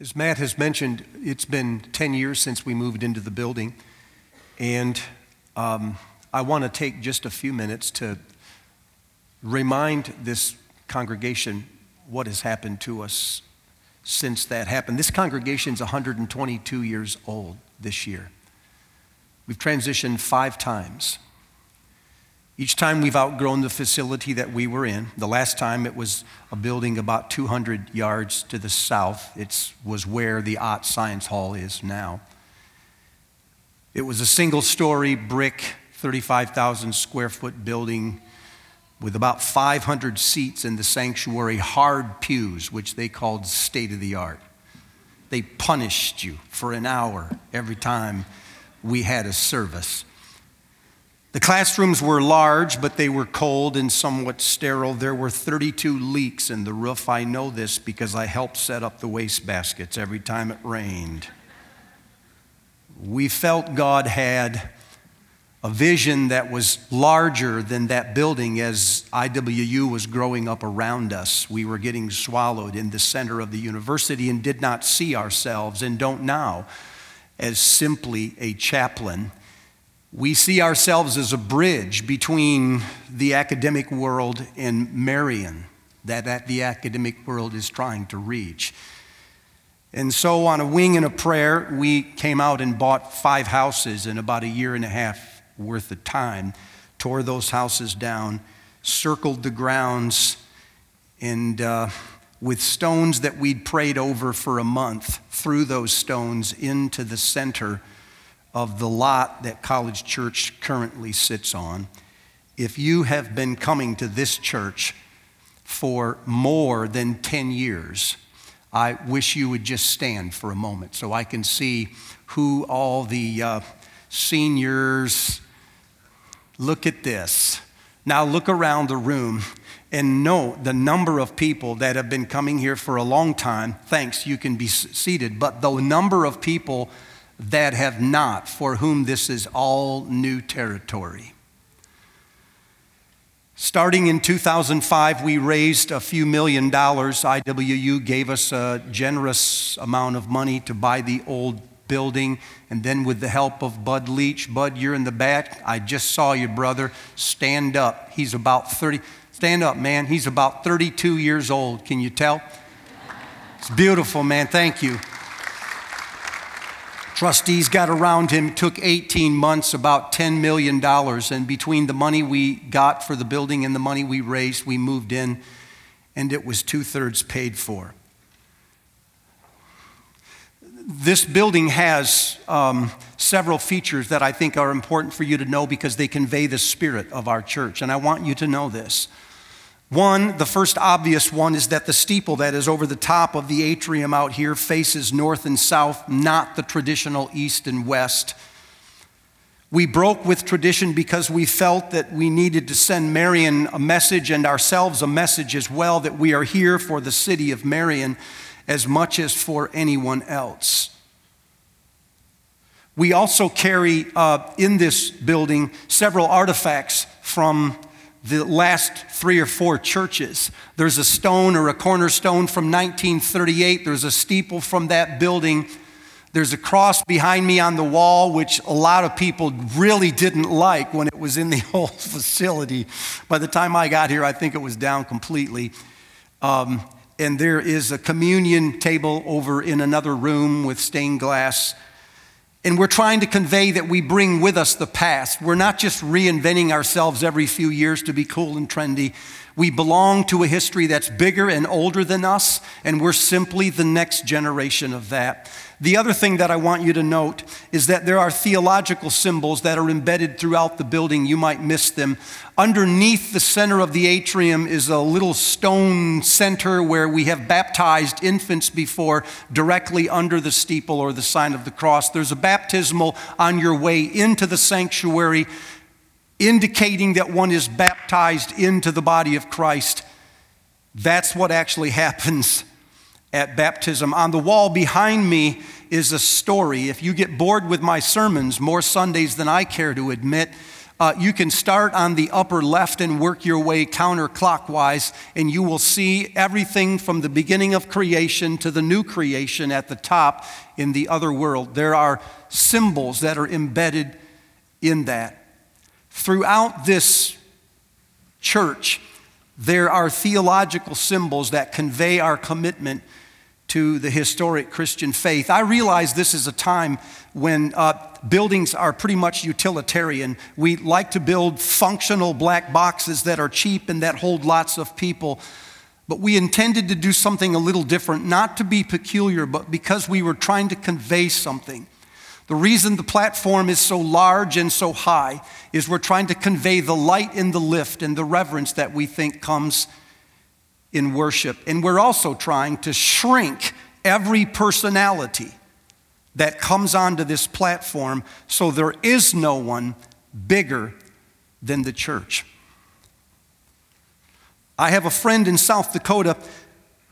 As Matt has mentioned, it's been 10 years since we moved into the building, and um, I want to take just a few minutes to remind this congregation what has happened to us since that happened. This congregation is 122 years old this year. We've transitioned five times. Each time we've outgrown the facility that we were in. The last time it was a building about 200 yards to the south. It was where the Ott Science Hall is now. It was a single story brick, 35,000 square foot building with about 500 seats in the sanctuary, hard pews, which they called state of the art. They punished you for an hour every time we had a service. The classrooms were large, but they were cold and somewhat sterile. There were 32 leaks in the roof. I know this because I helped set up the waste baskets every time it rained. We felt God had a vision that was larger than that building as IWU was growing up around us. We were getting swallowed in the center of the university and did not see ourselves and don't now as simply a chaplain we see ourselves as a bridge between the academic world and Marion that, the academic world is trying to reach. And so, on a wing and a prayer, we came out and bought five houses in about a year and a half worth of time, tore those houses down, circled the grounds, and uh, with stones that we'd prayed over for a month, threw those stones into the center of the lot that College Church currently sits on, if you have been coming to this church for more than 10 years, I wish you would just stand for a moment so I can see who all the uh, seniors. Look at this. Now look around the room and know the number of people that have been coming here for a long time. Thanks, you can be seated. But the number of people that have not, for whom this is all new territory. Starting in 2005, we raised a few million dollars. IWU gave us a generous amount of money to buy the old building. And then, with the help of Bud Leach, Bud, you're in the back. I just saw you, brother. Stand up. He's about 30. Stand up, man. He's about 32 years old. Can you tell? It's beautiful, man. Thank you. Trustees got around him, took 18 months, about $10 million. And between the money we got for the building and the money we raised, we moved in, and it was two thirds paid for. This building has um, several features that I think are important for you to know because they convey the spirit of our church. And I want you to know this. One, the first obvious one is that the steeple that is over the top of the atrium out here faces north and south, not the traditional east and west. We broke with tradition because we felt that we needed to send Marion a message and ourselves a message as well that we are here for the city of Marion as much as for anyone else. We also carry uh, in this building several artifacts from the last three or four churches. There's a stone or a cornerstone from 1938, there's a steeple from that building. There's a cross behind me on the wall, which a lot of people really didn't like when it was in the old facility. By the time I got here, I think it was down completely. Um, and there is a communion table over in another room with stained glass and we're trying to convey that we bring with us the past. We're not just reinventing ourselves every few years to be cool and trendy. We belong to a history that's bigger and older than us, and we're simply the next generation of that. The other thing that I want you to note is that there are theological symbols that are embedded throughout the building. You might miss them. Underneath the center of the atrium is a little stone center where we have baptized infants before, directly under the steeple or the sign of the cross. There's a baptismal on your way into the sanctuary, indicating that one is baptized into the body of Christ. That's what actually happens at baptism. On the wall behind me is a story. If you get bored with my sermons more Sundays than I care to admit, Uh, you can start on the upper left and work your way counterclockwise, and you will see everything from the beginning of creation to the new creation at the top in the other world. There are symbols that are embedded in that. Throughout this church, there are theological symbols that convey our commitment to the historic Christian faith. I realize this is a time when uh, buildings are pretty much utilitarian. We like to build functional black boxes that are cheap and that hold lots of people. But we intended to do something a little different, not to be peculiar, but because we were trying to convey something. The reason the platform is so large and so high is we're trying to convey the light in the lift and the reverence that we think comes in worship. And we're also trying to shrink every personality that comes onto this platform so there is no one bigger than the church. I have a friend in South Dakota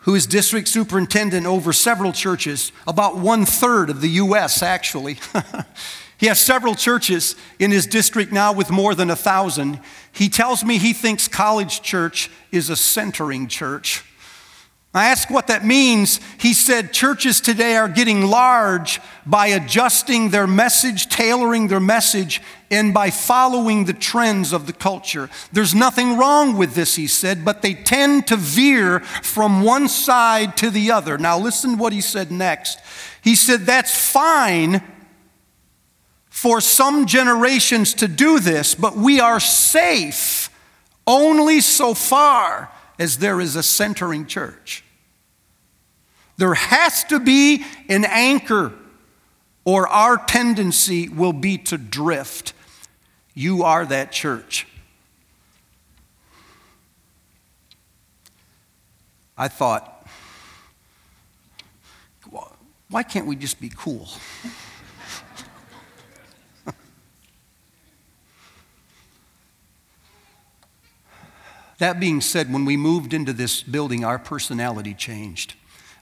who is district superintendent over several churches, about one third of the U.S., actually. he has several churches in his district now with more than a thousand. He tells me he thinks College Church is a centering church. I asked what that means. He said churches today are getting large by adjusting their message, tailoring their message, and by following the trends of the culture. There's nothing wrong with this, he said, but they tend to veer from one side to the other. Now, listen to what he said next. He said, That's fine for some generations to do this, but we are safe only so far as there is a centering church. There has to be an anchor, or our tendency will be to drift. You are that church. I thought, why can't we just be cool? That being said, when we moved into this building, our personality changed.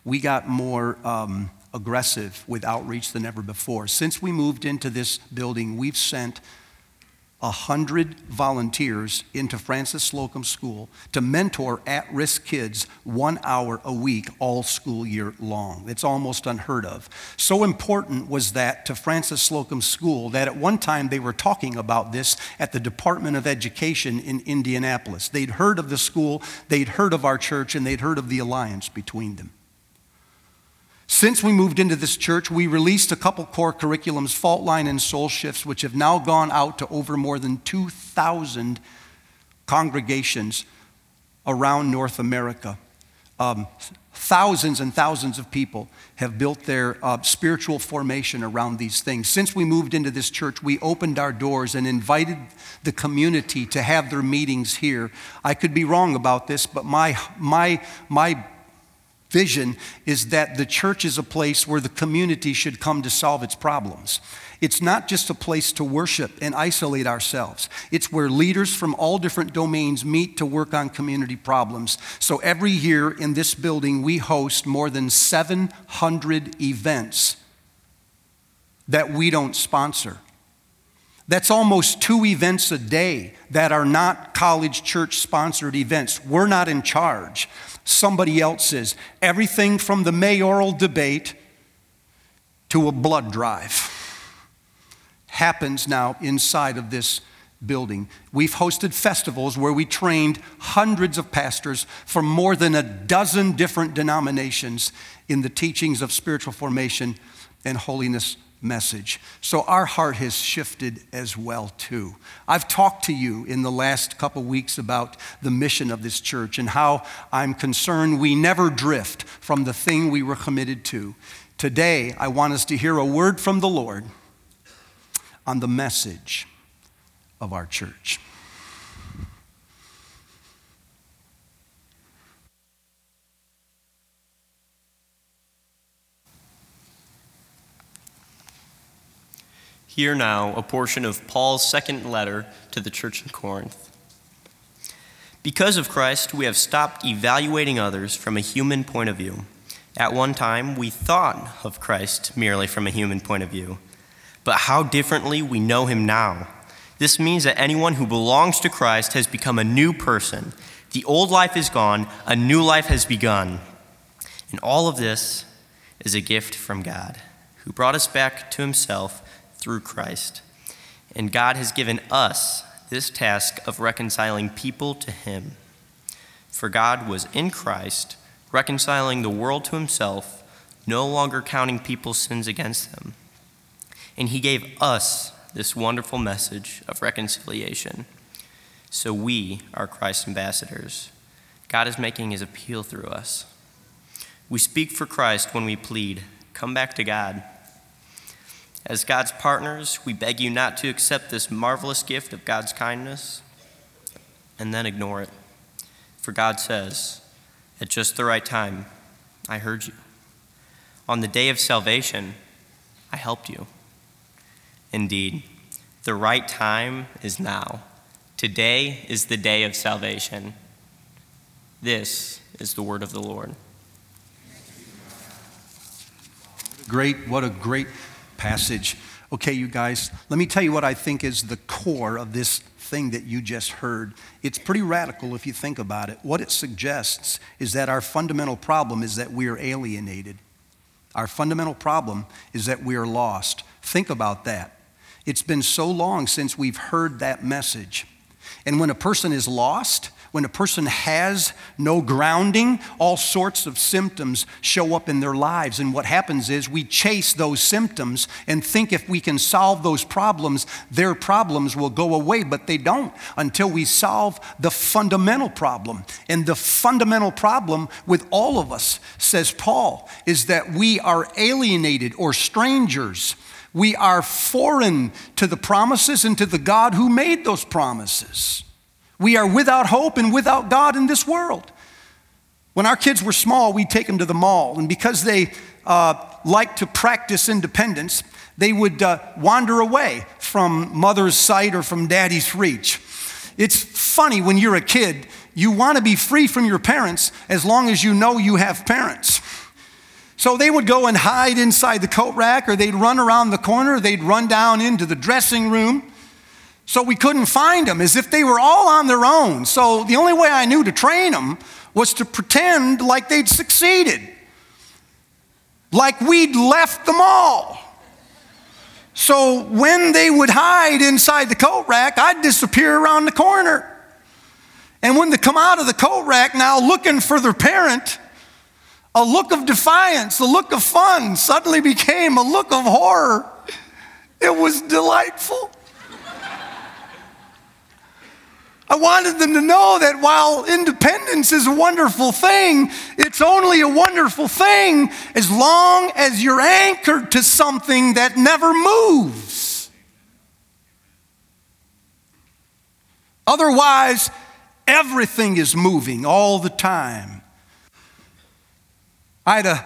We got more um, aggressive with outreach than ever before. Since we moved into this building, we've sent 100 volunteers into Frances Slocum School to mentor at risk kids one hour a week all school year long. It's almost unheard of. So important was that to Frances Slocum School that at one time they were talking about this at the Department of Education in Indianapolis. They'd heard of the school, they'd heard of our church, and they'd heard of the alliance between them. Since we moved into this church, we released a couple core curriculums, Fault Line and Soul Shifts, which have now gone out to over more than 2,000 congregations around North America. Um, thousands and thousands of people have built their uh, spiritual formation around these things. Since we moved into this church, we opened our doors and invited the community to have their meetings here. I could be wrong about this, but my, my, my vision is that the church is a place where the community should come to solve its problems. It's not just a place to worship and isolate ourselves. It's where leaders from all different domains meet to work on community problems. So every year in this building, we host more than 700 events that we don't sponsor. That's almost two events a day that are not college church sponsored events. We're not in charge somebody else's. Everything from the mayoral debate to a blood drive happens now inside of this building. We've hosted festivals where we trained hundreds of pastors from more than a dozen different denominations in the teachings of spiritual formation and holiness message. So our heart has shifted as well too. I've talked to you in the last couple weeks about the mission of this church and how I'm concerned we never drift from the thing we were committed to. Today, I want us to hear a word from the Lord on the message of our church. Hear now a portion of Paul's second letter to the church in Corinth. Because of Christ, we have stopped evaluating others from a human point of view. At one time, we thought of Christ merely from a human point of view. But how differently we know him now. This means that anyone who belongs to Christ has become a new person. The old life is gone, a new life has begun. And all of this is a gift from God, who brought us back to himself through Christ. And God has given us this task of reconciling people to him. For God was in Christ, reconciling the world to himself, no longer counting people's sins against them. And he gave us this wonderful message of reconciliation. So we are Christ's ambassadors. God is making his appeal through us. We speak for Christ when we plead, Come back to God. As God's partners, we beg you not to accept this marvelous gift of God's kindness and then ignore it. For God says, At just the right time, I heard you. On the day of salvation, I helped you. Indeed, the right time is now. Today is the day of salvation. This is the word of the Lord. Great, what a great passage. Okay, you guys, let me tell you what I think is the core of this thing that you just heard. It's pretty radical if you think about it. What it suggests is that our fundamental problem is that we are alienated. Our fundamental problem is that we are lost. Think about that. It's been so long since we've heard that message. And when a person is lost, when a person has no grounding, all sorts of symptoms show up in their lives. And what happens is we chase those symptoms and think if we can solve those problems, their problems will go away, but they don't until we solve the fundamental problem. And the fundamental problem with all of us, says Paul, is that we are alienated or strangers. We are foreign to the promises and to the God who made those promises. We are without hope and without God in this world. When our kids were small, we'd take them to the mall, and because they uh, liked to practice independence, they would uh, wander away from mother's sight or from daddy's reach. It's funny when you're a kid, you want to be free from your parents as long as you know you have parents. So they would go and hide inside the coat rack, or they'd run around the corner, they'd run down into the dressing room. So we couldn't find them, as if they were all on their own. So the only way I knew to train them was to pretend like they'd succeeded, like we'd left them all. So when they would hide inside the coat rack, I'd disappear around the corner. And when they come out of the coat rack now looking for their parent, a look of defiance, a look of fun suddenly became a look of horror. It was delightful. I wanted them to know that while independence is a wonderful thing, it's only a wonderful thing as long as you're anchored to something that never moves. Otherwise, everything is moving all the time. I had a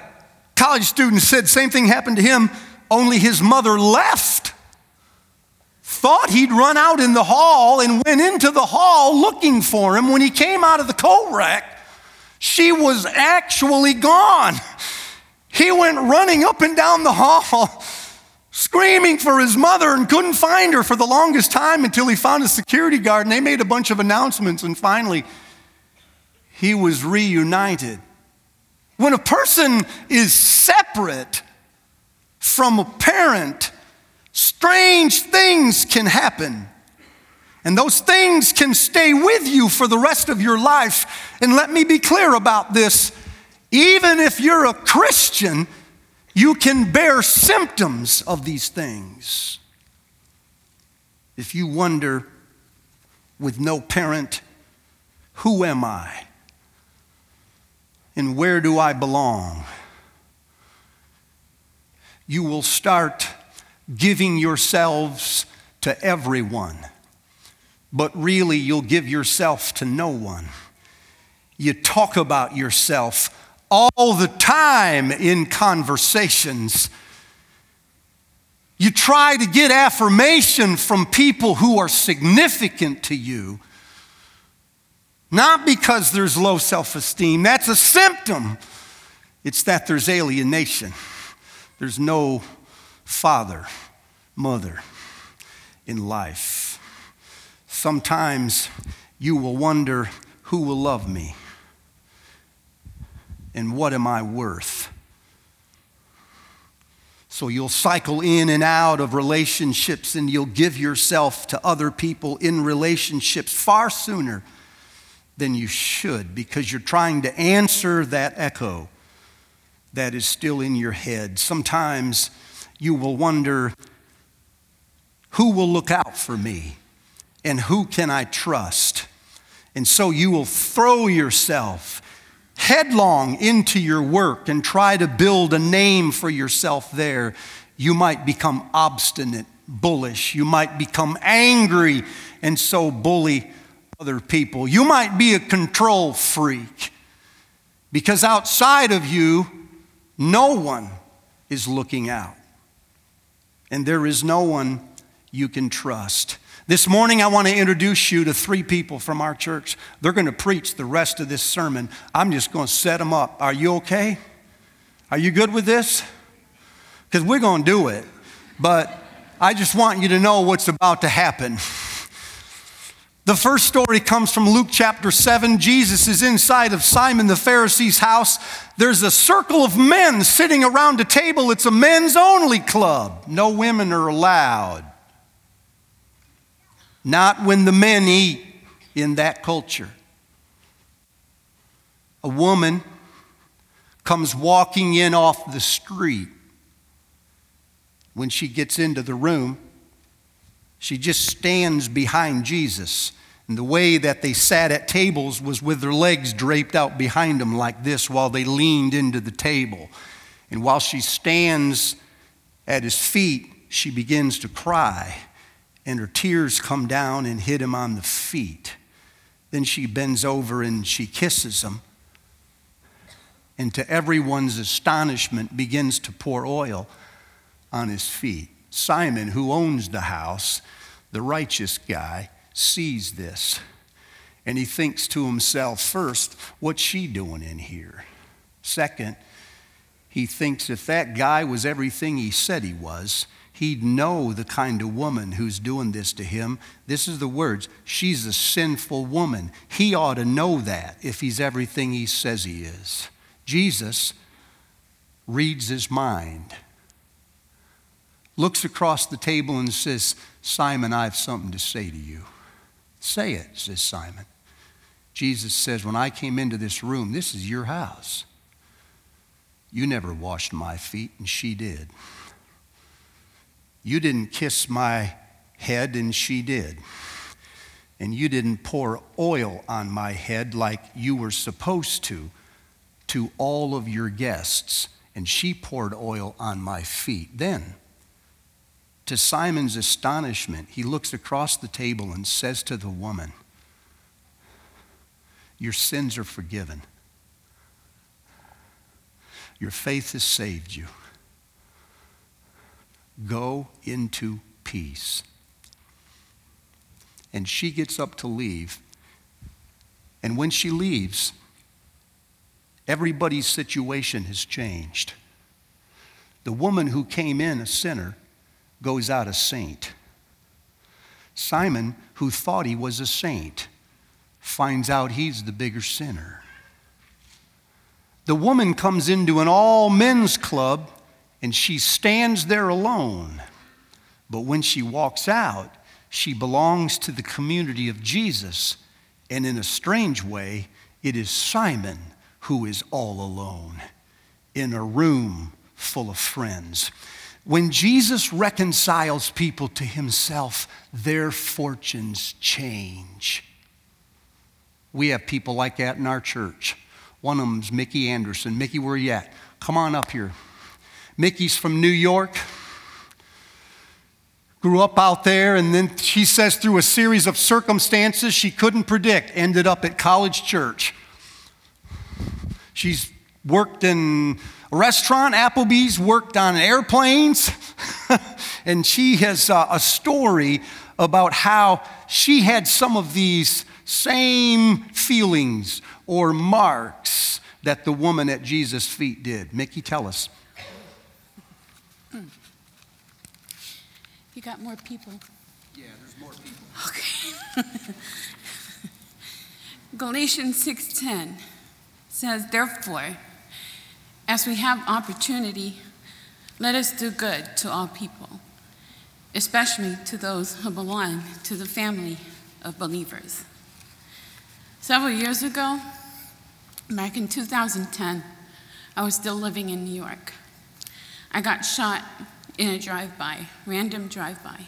college student said same thing happened to him, only his mother left thought he'd run out in the hall and went into the hall looking for him. When he came out of the coat rack, she was actually gone. He went running up and down the hall, screaming for his mother, and couldn't find her for the longest time until he found a security guard. And they made a bunch of announcements, and finally, he was reunited. When a person is separate from a parent, strange things can happen. And those things can stay with you for the rest of your life. And let me be clear about this even if you're a Christian, you can bear symptoms of these things. If you wonder, with no parent, who am I? And where do I belong? You will start giving yourselves to everyone, but really you'll give yourself to no one. You talk about yourself all the time in conversations. You try to get affirmation from people who are significant to you, not because there's low self esteem. That's a symptom. It's that there's alienation. There's no father, mother in life. Sometimes you will wonder who will love me and what am I worth? So you'll cycle in and out of relationships and you'll give yourself to other people in relationships far sooner than you should because you're trying to answer that echo that is still in your head. Sometimes you will wonder who will look out for me and who can I trust? And so you will throw yourself headlong into your work and try to build a name for yourself there. You might become obstinate, bullish. You might become angry and so bully other people. You might be a control freak because outside of you, no one is looking out. And there is no one you can trust. This morning, I want to introduce you to three people from our church. They're going to preach the rest of this sermon. I'm just going to set them up. Are you okay? Are you good with this? Because we're going to do it. But I just want you to know what's about to happen. The first story comes from Luke chapter 7. Jesus is inside of Simon the Pharisee's house. There's a circle of men sitting around a table. It's a men's only club. No women are allowed. Not when the men eat in that culture. A woman comes walking in off the street. When she gets into the room, she just stands behind Jesus. And the way that they sat at tables was with their legs draped out behind them like this while they leaned into the table. And while she stands at his feet, she begins to cry. And her tears come down and hit him on the feet. Then she bends over and she kisses him. And to everyone's astonishment, begins to pour oil on his feet. Simon, who owns the house, the righteous guy, sees this. And he thinks to himself, first, what's she doing in here? Second, he thinks if that guy was everything he said he was, he'd know the kind of woman who's doing this to him. This is the words she's a sinful woman. He ought to know that if he's everything he says he is. Jesus reads his mind looks across the table and says, Simon, I have something to say to you. Say it, says Simon. Jesus says, When I came into this room, this is your house. You never washed my feet, and she did. You didn't kiss my head, and she did. And you didn't pour oil on my head like you were supposed to to all of your guests. And she poured oil on my feet. Then, to Simon's astonishment, he looks across the table and says to the woman, Your sins are forgiven. Your faith has saved you. Go into peace. And she gets up to leave. And when she leaves, everybody's situation has changed. The woman who came in a sinner goes out a saint. Simon, who thought he was a saint, finds out he's the bigger sinner. The woman comes into an all men's club and she stands there alone. But when she walks out, she belongs to the community of Jesus. And in a strange way, it is Simon who is all alone in a room full of friends. When Jesus reconciles people to himself, their fortunes change. We have people like that in our church. One of them's Mickey Anderson. Mickey, where you at? Come on up here. Mickey's from New York. Grew up out there, and then she says through a series of circumstances she couldn't predict, ended up at college church. She's worked in restaurant, Applebee's, worked on airplanes, and she has uh, a story about how she had some of these same feelings or marks that the woman at Jesus' feet did. Mickey, tell us. You got more people. Yeah, there's more people. Okay. Galatians 6:10 says, "Therefore, as we have opportunity, let us do good to all people, especially to those who belong to the family of believers." Several years ago, back in 2010, I was still living in New York. I got shot in a drive-by, random drive-by,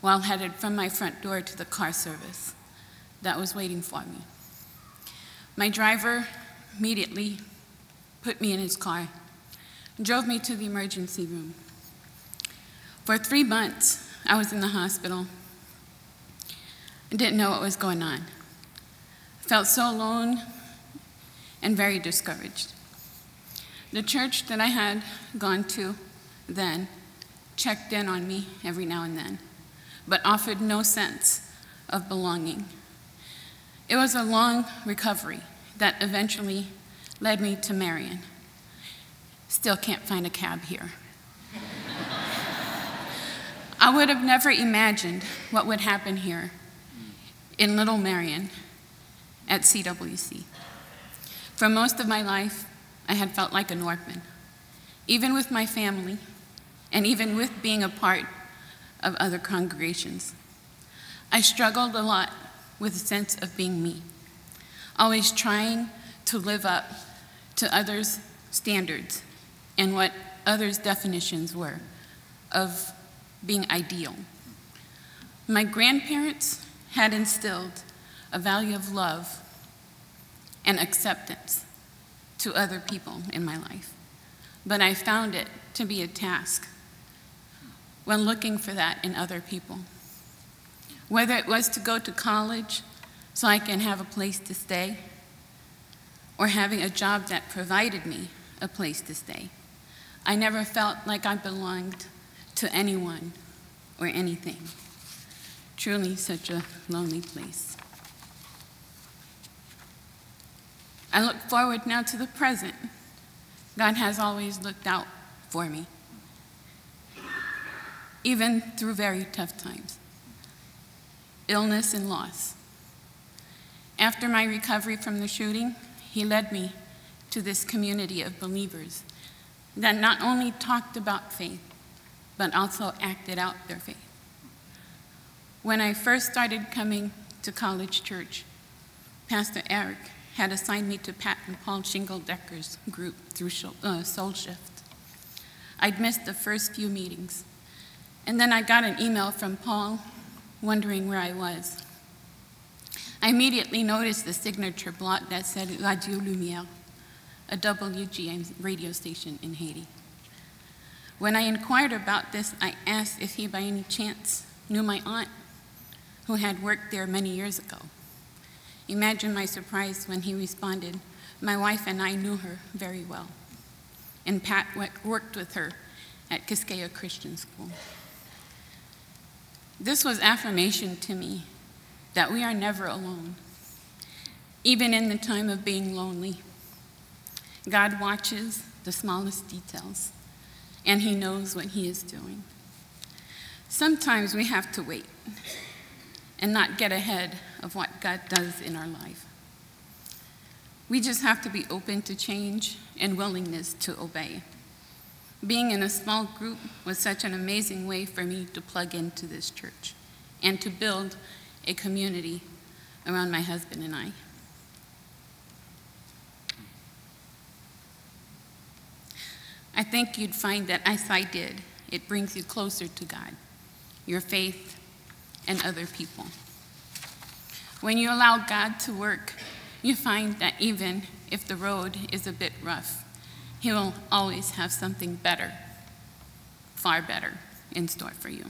while headed from my front door to the car service that was waiting for me. My driver immediately put me in his car, drove me to the emergency room. For three months, I was in the hospital. I didn't know what was going on. I felt so alone and very discouraged. The church that I had gone to then checked in on me every now and then, but offered no sense of belonging. It was a long recovery that eventually led me to Marion. Still can't find a cab here. I would have never imagined what would happen here in Little Marion at CWC. For most of my life, I had felt like an orphan, even with my family, and even with being a part of other congregations. I struggled a lot with a sense of being me, always trying to live up to others' standards and what others' definitions were of being ideal. My grandparents had instilled a value of love and acceptance to other people in my life, but I found it to be a task when looking for that in other people. Whether it was to go to college so I can have a place to stay, or having a job that provided me a place to stay, I never felt like I belonged to anyone or anything. Truly, such a lonely place. I look forward now to the present. God has always looked out for me, even through very tough times illness and loss. After my recovery from the shooting, He led me to this community of believers that not only talked about faith, but also acted out their faith. When I first started coming to College Church, Pastor Eric had assigned me to Pat and Paul Shingledecker's group through uh, Soul Shift. I'd missed the first few meetings, and then I got an email from Paul wondering where I was. I immediately noticed the signature block that said Radio Lumière, a WGN radio station in Haiti. When I inquired about this, I asked if he by any chance knew my aunt, who had worked there many years ago. Imagine my surprise when he responded, My wife and I knew her very well, and Pat worked with her at Quisqueya Christian School. This was affirmation to me that we are never alone, even in the time of being lonely. God watches the smallest details, and He knows what He is doing. Sometimes we have to wait and not get ahead of what God does in our life. We just have to be open to change and willingness to obey. Being in a small group was such an amazing way for me to plug into this church and to build a community around my husband and I. I think you'd find that as I did, it brings you closer to God, your faith, and other people. When you allow God to work, you find that even if the road is a bit rough, he will always have something better, far better, in store for you,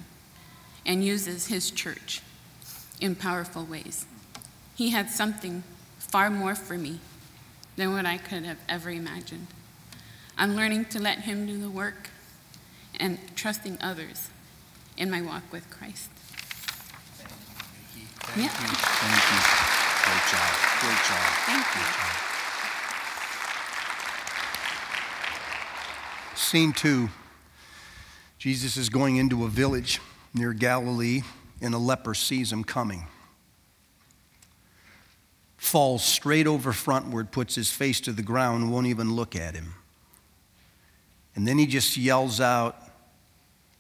and uses His church in powerful ways. He had something far more for me than what I could have ever imagined. I'm learning to let Him do the work and trusting others in my walk with Christ. Thank you. Yeah. Thank you. Great job. Great job. Thank you. Job. Scene two Jesus is going into a village near Galilee, and a leper sees him coming. Falls straight over frontward, puts his face to the ground, won't even look at him. And then he just yells out,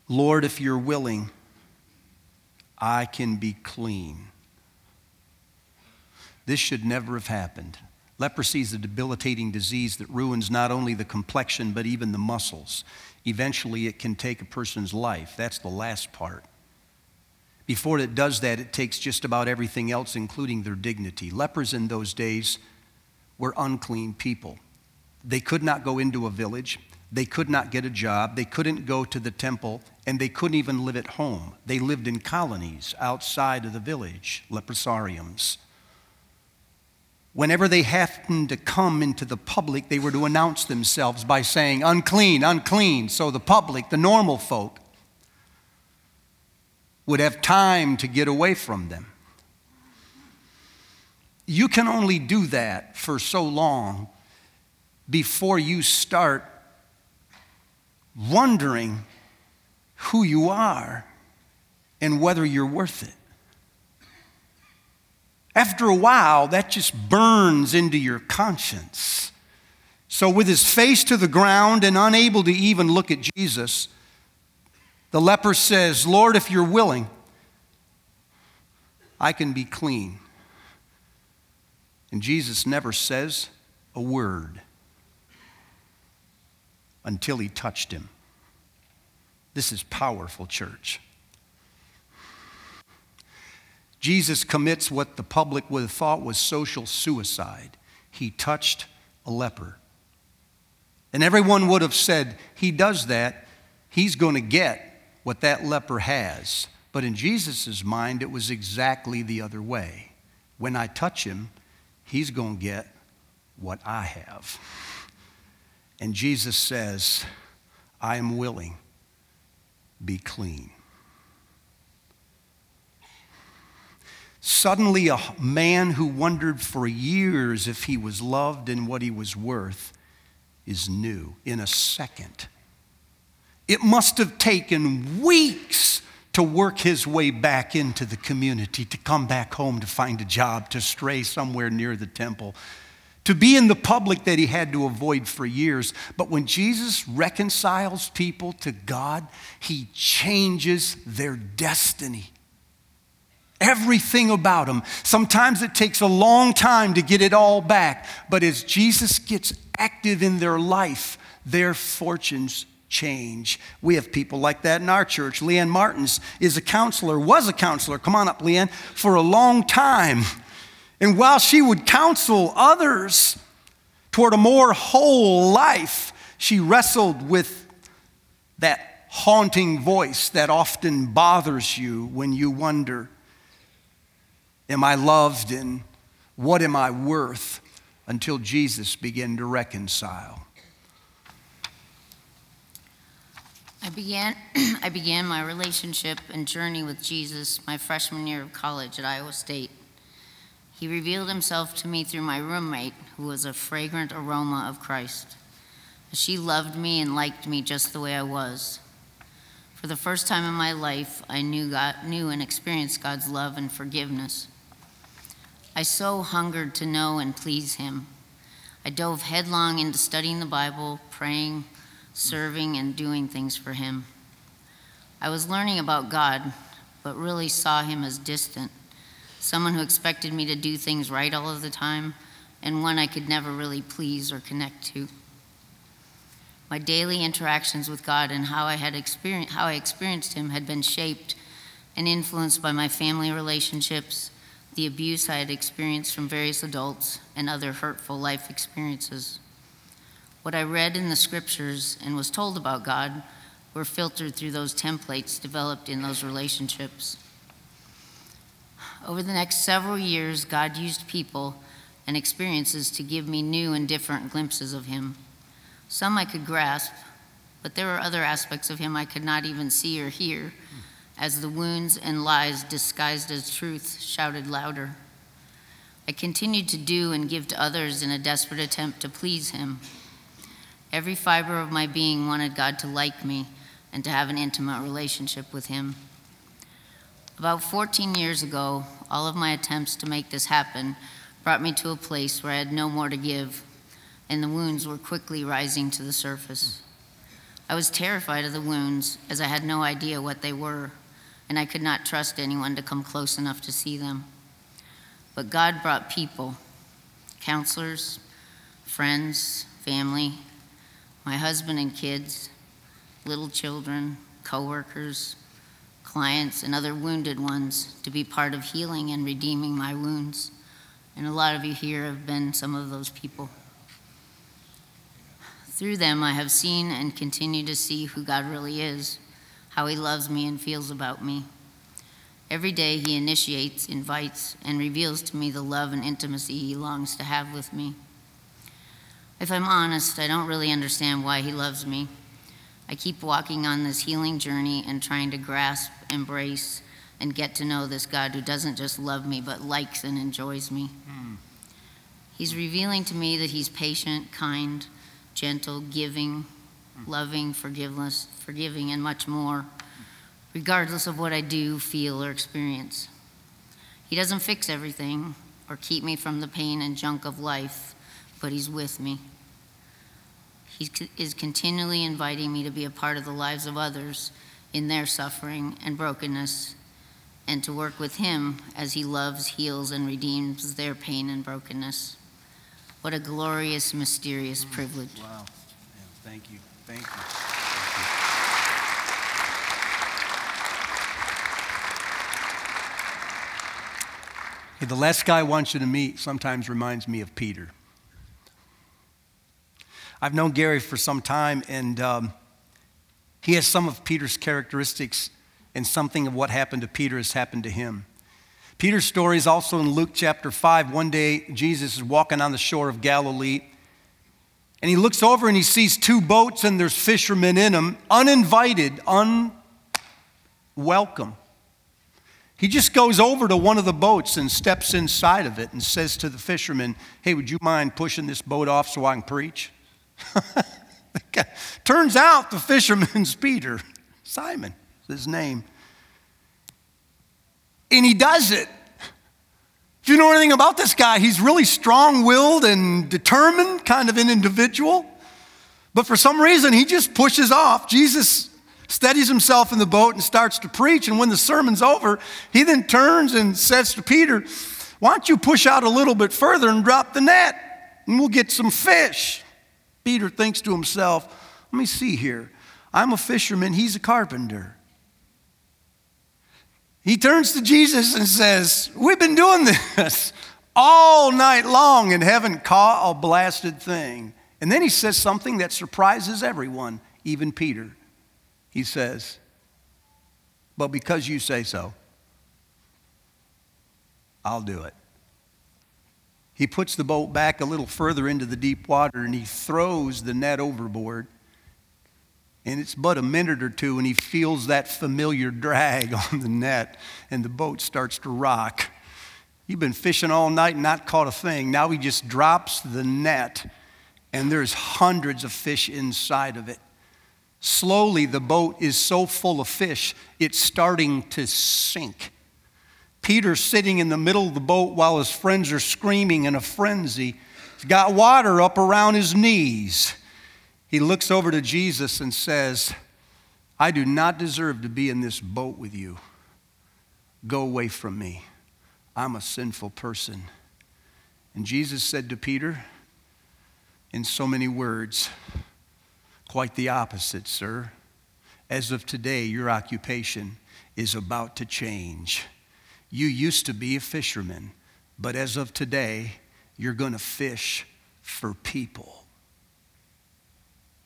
Lord, if you're willing, I can be clean. This should never have happened. Leprosy is a debilitating disease that ruins not only the complexion, but even the muscles. Eventually, it can take a person's life. That's the last part. Before it does that, it takes just about everything else, including their dignity. Lepers in those days were unclean people. They could not go into a village, they could not get a job, they couldn't go to the temple, and they couldn't even live at home. They lived in colonies outside of the village, leprosariums. Whenever they happened to come into the public, they were to announce themselves by saying, unclean, unclean. So the public, the normal folk, would have time to get away from them. You can only do that for so long before you start wondering who you are and whether you're worth it. After a while, that just burns into your conscience. So, with his face to the ground and unable to even look at Jesus, the leper says, Lord, if you're willing, I can be clean. And Jesus never says a word until he touched him. This is powerful, church. Jesus commits what the public would have thought was social suicide. He touched a leper. And everyone would have said, He does that, he's going to get what that leper has. But in Jesus' mind, it was exactly the other way. When I touch him, he's going to get what I have. And Jesus says, I am willing, be clean. Suddenly, a man who wondered for years if he was loved and what he was worth is new in a second. It must have taken weeks to work his way back into the community, to come back home, to find a job, to stray somewhere near the temple, to be in the public that he had to avoid for years. But when Jesus reconciles people to God, he changes their destiny everything about them. Sometimes it takes a long time to get it all back, but as Jesus gets active in their life, their fortunes change. We have people like that in our church. Leanne Martins is a counselor, was a counselor, come on up, Leanne, for a long time. And while she would counsel others toward a more whole life, she wrestled with that haunting voice that often bothers you when you wonder Am I loved and what am I worth? Until Jesus began to reconcile. I began, I began my relationship and journey with Jesus my freshman year of college at Iowa State. He revealed himself to me through my roommate, who was a fragrant aroma of Christ. She loved me and liked me just the way I was. For the first time in my life, I knew, God, knew and experienced God's love and forgiveness. I so hungered to know and please Him. I dove headlong into studying the Bible, praying, serving, and doing things for Him. I was learning about God, but really saw Him as distant, someone who expected me to do things right all of the time, and one I could never really please or connect to. My daily interactions with God and how I had experienced, how I experienced Him had been shaped and influenced by my family relationships the abuse I had experienced from various adults, and other hurtful life experiences. What I read in the scriptures and was told about God were filtered through those templates developed in those relationships. Over the next several years, God used people and experiences to give me new and different glimpses of Him. Some I could grasp, but there were other aspects of Him I could not even see or hear as the wounds and lies disguised as truth shouted louder. I continued to do and give to others in a desperate attempt to please Him. Every fiber of my being wanted God to like me and to have an intimate relationship with Him. About 14 years ago, all of my attempts to make this happen brought me to a place where I had no more to give, and the wounds were quickly rising to the surface. I was terrified of the wounds as I had no idea what they were, and I could not trust anyone to come close enough to see them. But God brought people, counselors, friends, family, my husband and kids, little children, coworkers, clients, and other wounded ones to be part of healing and redeeming my wounds. And a lot of you here have been some of those people. Through them, I have seen and continue to see who God really is, how He loves me and feels about me. Every day, He initiates, invites, and reveals to me the love and intimacy He longs to have with me. If I'm honest, I don't really understand why He loves me. I keep walking on this healing journey and trying to grasp, embrace, and get to know this God who doesn't just love me, but likes and enjoys me. Mm. He's revealing to me that He's patient, kind, gentle, giving, loving, forgiveness, forgiving, and much more, regardless of what I do, feel, or experience. He doesn't fix everything or keep me from the pain and junk of life, but He's with me. He is continually inviting me to be a part of the lives of others in their suffering and brokenness, and to work with Him as He loves, heals, and redeems their pain and brokenness. What a glorious, mysterious privilege. Wow. Yeah, thank you. Thank you. Hey, the last guy I want you to meet sometimes reminds me of Peter. I've known Gary for some time, and um, he has some of Peter's characteristics, and something of what happened to Peter has happened to him. Peter's story is also in Luke chapter 5. One day, Jesus is walking on the shore of Galilee, and he looks over and he sees two boats, and there's fishermen in them, uninvited, unwelcome. He just goes over to one of the boats and steps inside of it and says to the fisherman, Hey, would you mind pushing this boat off so I can preach? Turns out the fisherman's Peter, Simon, is his name. And he does it. If you know anything about this guy, he's really strong willed and determined, kind of an individual. But for some reason, he just pushes off. Jesus steadies himself in the boat and starts to preach. And when the sermon's over, he then turns and says to Peter, Why don't you push out a little bit further and drop the net, and we'll get some fish? Peter thinks to himself, Let me see here. I'm a fisherman, he's a carpenter. He turns to Jesus and says, We've been doing this all night long and haven't caught a blasted thing. And then he says something that surprises everyone, even Peter. He says, But because you say so, I'll do it. He puts the boat back a little further into the deep water and he throws the net overboard. And it's but a minute or two, and he feels that familiar drag on the net, and the boat starts to rock. You've been fishing all night and not caught a thing. Now he just drops the net, and there's hundreds of fish inside of it. Slowly, the boat is so full of fish, it's starting to sink. Peter's sitting in the middle of the boat while his friends are screaming in a frenzy. He's got water up around his knees he looks over to Jesus and says, I do not deserve to be in this boat with you. Go away from me. I'm a sinful person. And Jesus said to Peter, in so many words, quite the opposite, sir. As of today, your occupation is about to change. You used to be a fisherman, but as of today, you're going to fish for people.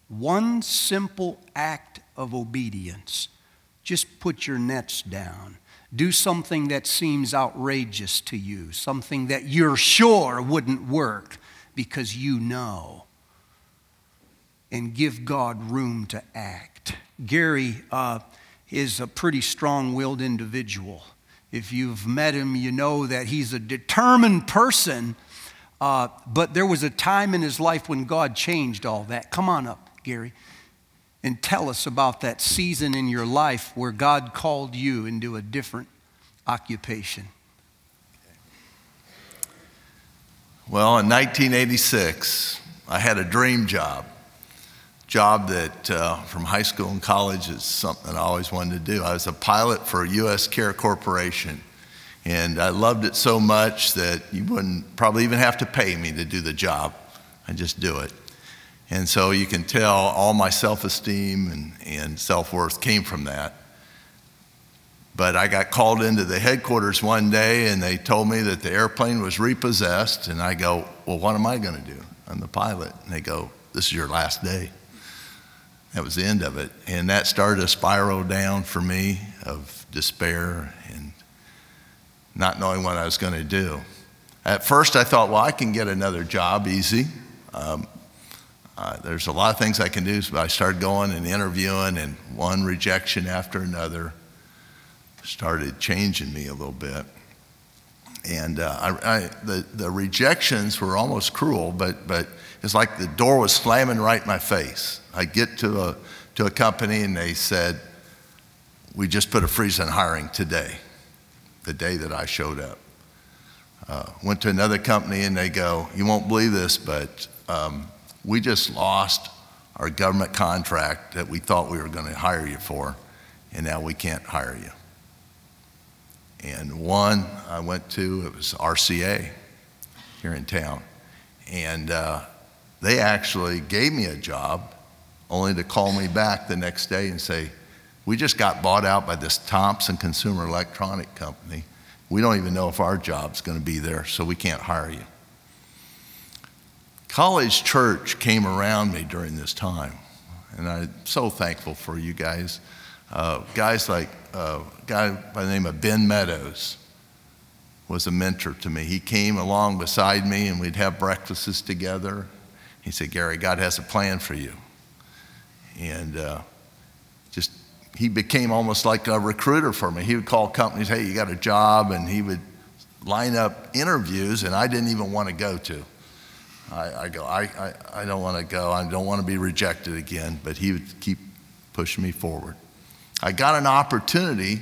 One simple act of obedience. Just put your nets down. Do something that seems outrageous to you, something that you're sure wouldn't work because you know. And give God room to act. Gary uh, is a pretty strong willed individual. If you've met him, you know that he's a determined person. Uh, but there was a time in his life when God changed all that. Come on up. Gary, and tell us about that season in your life where God called you into a different occupation. Well, in 1986, I had a dream job. Job that uh, from high school and college is something I always wanted to do. I was a pilot for U.S. Care Corporation, and I loved it so much that you wouldn't probably even have to pay me to do the job. I just do it. And so you can tell all my self esteem and, and self worth came from that. But I got called into the headquarters one day and they told me that the airplane was repossessed. And I go, Well, what am I going to do? I'm the pilot. And they go, This is your last day. That was the end of it. And that started a spiral down for me of despair and not knowing what I was going to do. At first, I thought, well, I can get another job easy. Um, uh, there's a lot of things I can do. So I started going and interviewing, and one rejection after another started changing me a little bit. And uh, I, I, the, the rejections were almost cruel, but, but it's like the door was slamming right in my face. I get to a, to a company and they said, We just put a freeze on hiring today, the day that I showed up. Uh, went to another company and they go, You won't believe this, but um, we just lost our government contract that we thought we were going to hire you for, and now we can't hire you. And one I went to, it was RCA here in town. And uh, they actually gave me a job only to call me back the next day and say, We just got bought out by this Thomson Consumer Electronic Company. We don't even know if our job's going to be there, so we can't hire you. College Church came around me during this time, and I'm so thankful for you guys. Uh, guys like uh, a guy by the name of Ben Meadows was a mentor to me. He came along beside me, and we'd have breakfasts together. He said, Gary, God has a plan for you. And uh, just, he became almost like a recruiter for me. He would call companies, hey, you got a job, and he would line up interviews, and I didn't even want to go to. I, I go, I, I, I don't want to go. I don't want to be rejected again. But he would keep pushing me forward. I got an opportunity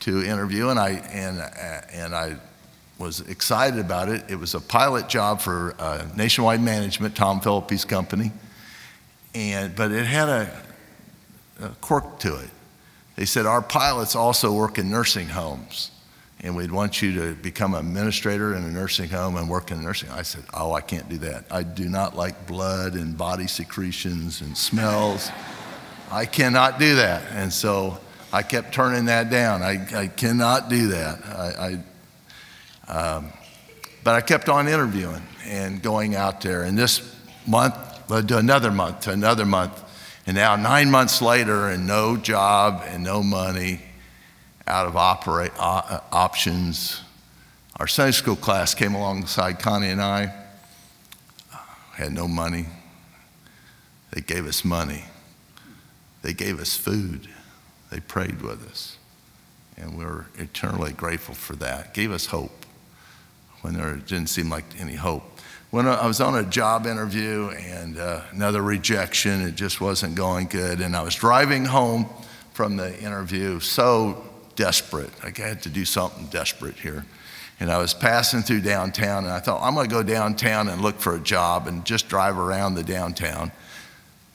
to interview, and I, and, and I was excited about it. It was a pilot job for uh, Nationwide Management, Tom Phillippe's company. And, but it had a, a quirk to it. They said, Our pilots also work in nursing homes and we'd want you to become an administrator in a nursing home and work in a nursing home. I said, Oh, I can't do that. I do not like blood and body secretions and smells. I cannot do that. And so I kept turning that down. I, I cannot do that. I, I um, but I kept on interviewing and going out there. And this month led to another month, to another month. And now, nine months later, and no job and no money out of operate, uh, options. Our Sunday school class came alongside Connie and I. Had no money. They gave us money. They gave us food. They prayed with us. And we're eternally grateful for that. Gave us hope when there didn't seem like any hope. When I was on a job interview and uh, another rejection, it just wasn't going good. And I was driving home from the interview, so desperate. Like I had to do something desperate here. And I was passing through downtown, and I thought, I'm going to go downtown and look for a job and just drive around the downtown.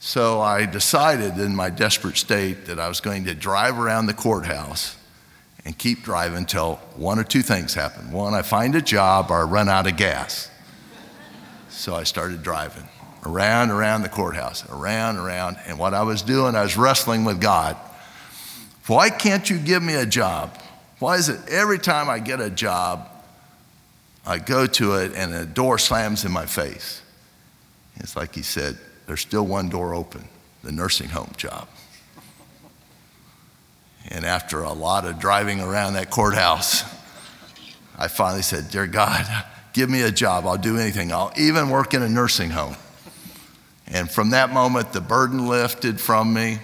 So I decided in my desperate state that I was going to drive around the courthouse and keep driving until one or two things happen. One, I find a job or I run out of gas. So I started driving around, around the courthouse, around, around. And what I was doing, I was wrestling with God. Why can't you give me a job? Why is it every time I get a job, I go to it and a door slams in my face? It's like he said, there's still one door open the nursing home job. And after a lot of driving around that courthouse, I finally said, Dear God, give me a job. I'll do anything. I'll even work in a nursing home. And from that moment, the burden lifted from me.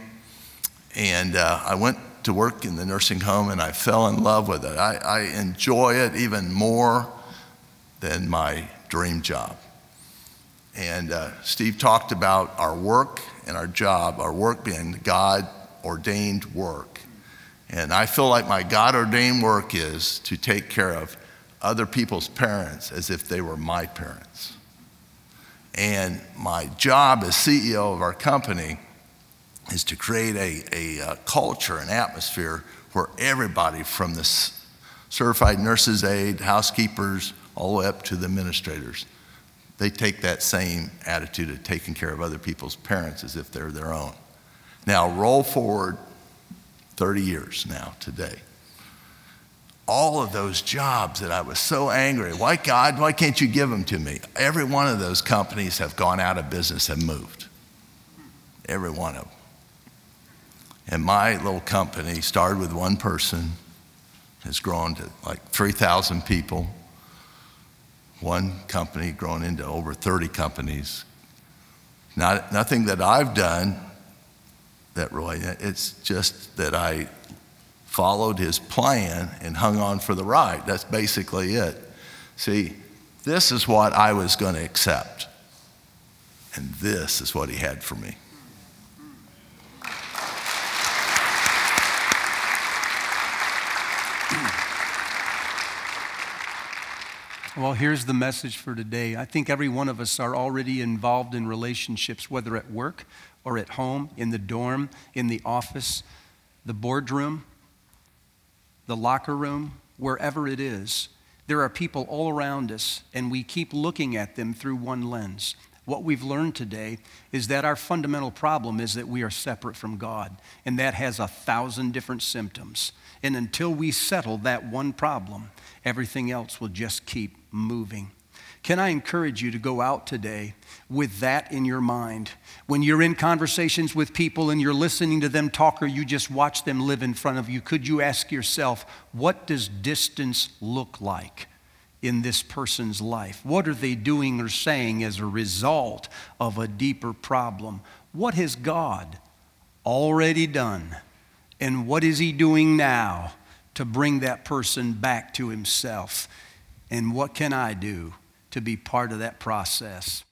And uh, I went to work in the nursing home and I fell in love with it. I, I enjoy it even more than my dream job. And uh, Steve talked about our work and our job, our work being God ordained work. And I feel like my God ordained work is to take care of other people's parents as if they were my parents. And my job as CEO of our company is to create a, a, uh, culture, an atmosphere where everybody from the certified nurses aide, housekeepers, all the way up to the administrators, they take that same attitude of taking care of other people's parents as if they're their own. Now, roll forward 30 years now, today. All of those jobs that I was so angry, why God, why can't you give them to me? Every one of those companies have gone out of business and moved. Every one of them. And my little company started with one person, has grown to like 3,000 people. One company grown into over 30 companies. Not, nothing that I've done that really, it's just that I followed his plan and hung on for the ride. That's basically it. See, this is what I was going to accept, and this is what he had for me. Well, here's the message for today. I think every one of us are already involved in relationships, whether at work or at home, in the dorm, in the office, the boardroom, the locker room, wherever it is. There are people all around us, and we keep looking at them through one lens. What we've learned today is that our fundamental problem is that we are separate from God, and that has a thousand different symptoms. And until we settle that one problem, everything else will just keep moving. Can I encourage you to go out today with that in your mind? When you're in conversations with people and you're listening to them talk or you just watch them live in front of you, could you ask yourself, what does distance look like in this person's life? What are they doing or saying as a result of a deeper problem? What has God already done? And what is He doing now to bring that person back to Himself? And what can I do to be part of that process?